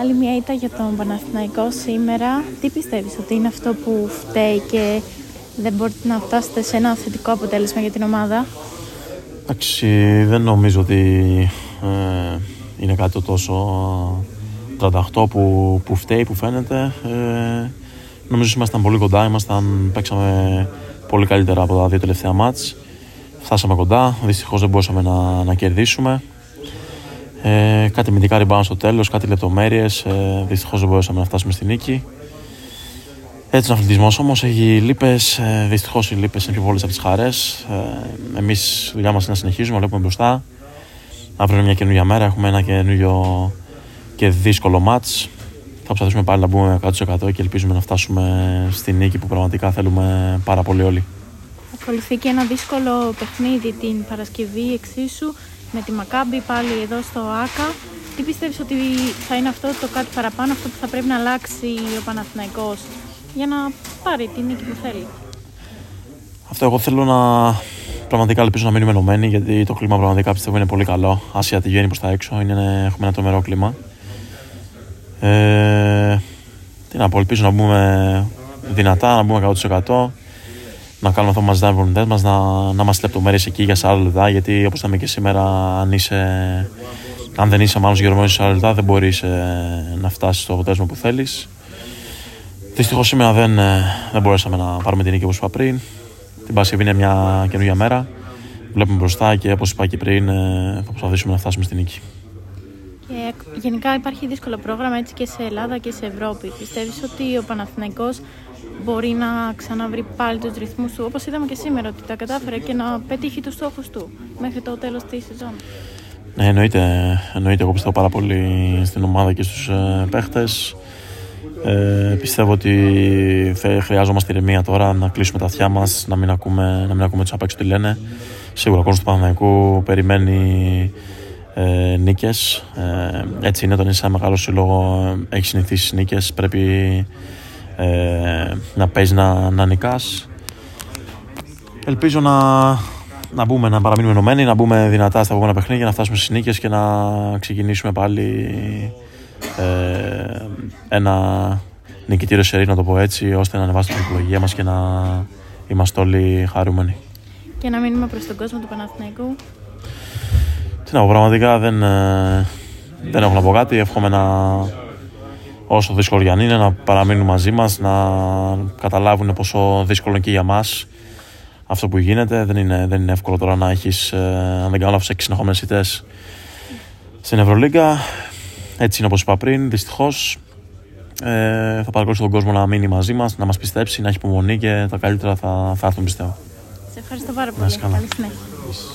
Άλλη μια ήττα για τον Παναθηναϊκό σήμερα. Τι πιστεύεις ότι είναι αυτό που φταίει και δεν μπορείτε να φτάσετε σε ένα θετικό αποτέλεσμα για την ομάδα; Εντάξει, δεν νομίζω ότι ε, είναι κάτι τόσο 38 που, που φταίει, που φαίνεται. Ε, νομίζω ότι ήμασταν πολύ κοντά, ήμασταν, παίξαμε πολύ καλύτερα από τα δύο τελευταία μάτς. Φτάσαμε κοντά, δυστυχώς δεν μπορούσαμε να, να κερδίσουμε. Ε, κάτι μυντικά ριμπάνω στο τέλος, κάτι λεπτομέρειες, ε, δυστυχώς δεν μπορούσαμε να φτάσουμε στη νίκη. Έτσι είναι αθλητισμός όμως. Έχει λύπες. Δυστυχώς οι λύπες είναι πιο πολλές από τις χαρές. Ε, Εμείς δουλειά μας είναι να συνεχίζουμε, βλέπουμε μπροστά. Αύριο είναι μια καινούργια μέρα. Έχουμε ένα καινούριο και δύσκολο μάτς. Θα προσπαθήσουμε πάλι να μπούμε 100% και ελπίζουμε να φτάσουμε στη νίκη που πραγματικά θέλουμε πάρα πολύ όλοι. Ακολουθεί και ένα δύσκολο παιχνίδι την Παρασκευή εξίσου με τη Μακάμπη πάλι εδώ στο ΆΚΑ. Τι πιστεύεις ότι θα είναι αυτό το κάτι παραπάνω, αυτό που θα πρέπει να αλλάξει ο Παναθηναϊκός για να πάρει την νίκη που θέλει; Αυτό εγώ θέλω να πραγματικά ελπίζω να μείνουμε ενωμένοι γιατί το κλίμα πραγματικά πιστεύω είναι πολύ καλό. Άσια τη βγαίνει προς τα έξω, είναι, έχουμε ένα τρομερό κλίμα. Ε, τι να πω, ελπίζω να μπούμε δυνατά, να μπούμε 100%. Να κάνουμε αυτό που μας ζητάνε οι μας, να, να είμαστε λεπτομέρειε εκεί για 40 λεπτά. Γιατί όπως είπαμε και σήμερα, αν, είσαι, αν δεν είσαι μάλλον γερμένο σε 40 λεπτά, δεν μπορείς ε, να φτάσεις στο αποτέλεσμα που θέλεις. Δυστυχώς σήμερα δεν, ε, δεν μπορέσαμε να πάρουμε την νίκη όπως είπα πριν. Την Παρασκευή είναι μια καινούργια μέρα. Βλέπουμε μπροστά και όπως είπα και πριν, ε, θα προσπαθήσουμε να φτάσουμε στη νίκη. Και γενικά υπάρχει δύσκολο πρόγραμμα έτσι και σε Ελλάδα και σε Ευρώπη. Πιστεύεις ότι ο Παναθηναϊκός μπορεί να ξαναβρει πάλι τους ρυθμούς του, όπως είδαμε και σήμερα, ότι τα κατάφερε και να πετύχει τους στόχους του μέχρι το τέλος της σεζόν; Ναι, εννοείται, εννοείται. Εγώ πιστεύω πάρα πολύ στην ομάδα και στους ε, παίχτες. Ε, πιστεύω ότι χρειάζομαστε ηρεμία τώρα να κλείσουμε τα αυτιά μας, να μην ακούμε, να μην ακούμε τους απ' έξω τι λένε. Σίγουρα ο κόσμος του Παναθηναϊκού περιμένει ε, νίκες. Ε, έτσι είναι, όταν είσαι ένα μεγάλο σύλλογο, έχεις συνηθίσει νίκες. Πρέπει ε, να παίζεις να, να νικάς. Ελπίζω να, να μπούμε, να παραμείνουμε ενωμένοι, να μπούμε δυνατά στα επόμενα παιχνίδια, να φτάσουμε στις νίκες και να ξεκινήσουμε πάλι ε, ένα νικητήριο σερί, να το πω έτσι, ώστε να ανεβάσει την υπολογία μας και να είμαστε όλοι χαρούμενοι. Και να μείνουμε προς τον κόσμο του Παναθηναϊκού. Τι να πω, πραγματικά δεν, ε, δεν έχω να πω κάτι. Εύχομαι να, όσο δύσκολο για είναι, να παραμείνουν μαζί μας, να καταλάβουν πόσο δύσκολο είναι και για μας αυτό που γίνεται. Δεν είναι, δεν είναι εύκολο τώρα να έχεις, ε, αν δεν κάνω λάθος, έξι συνεχόμενες ητές στην Ευρωλίγκα. Έτσι είναι όπως είπα πριν. Δυστυχώς ε, θα παρακολουθήσω τον κόσμο να μείνει μαζί μας, να μας πιστέψει, να έχει υπομονή και τα καλύτερα θα, θα έρθουν πιστεύω. Σε ευχαριστώ πάρα πολύ. Καλή συνέχεια.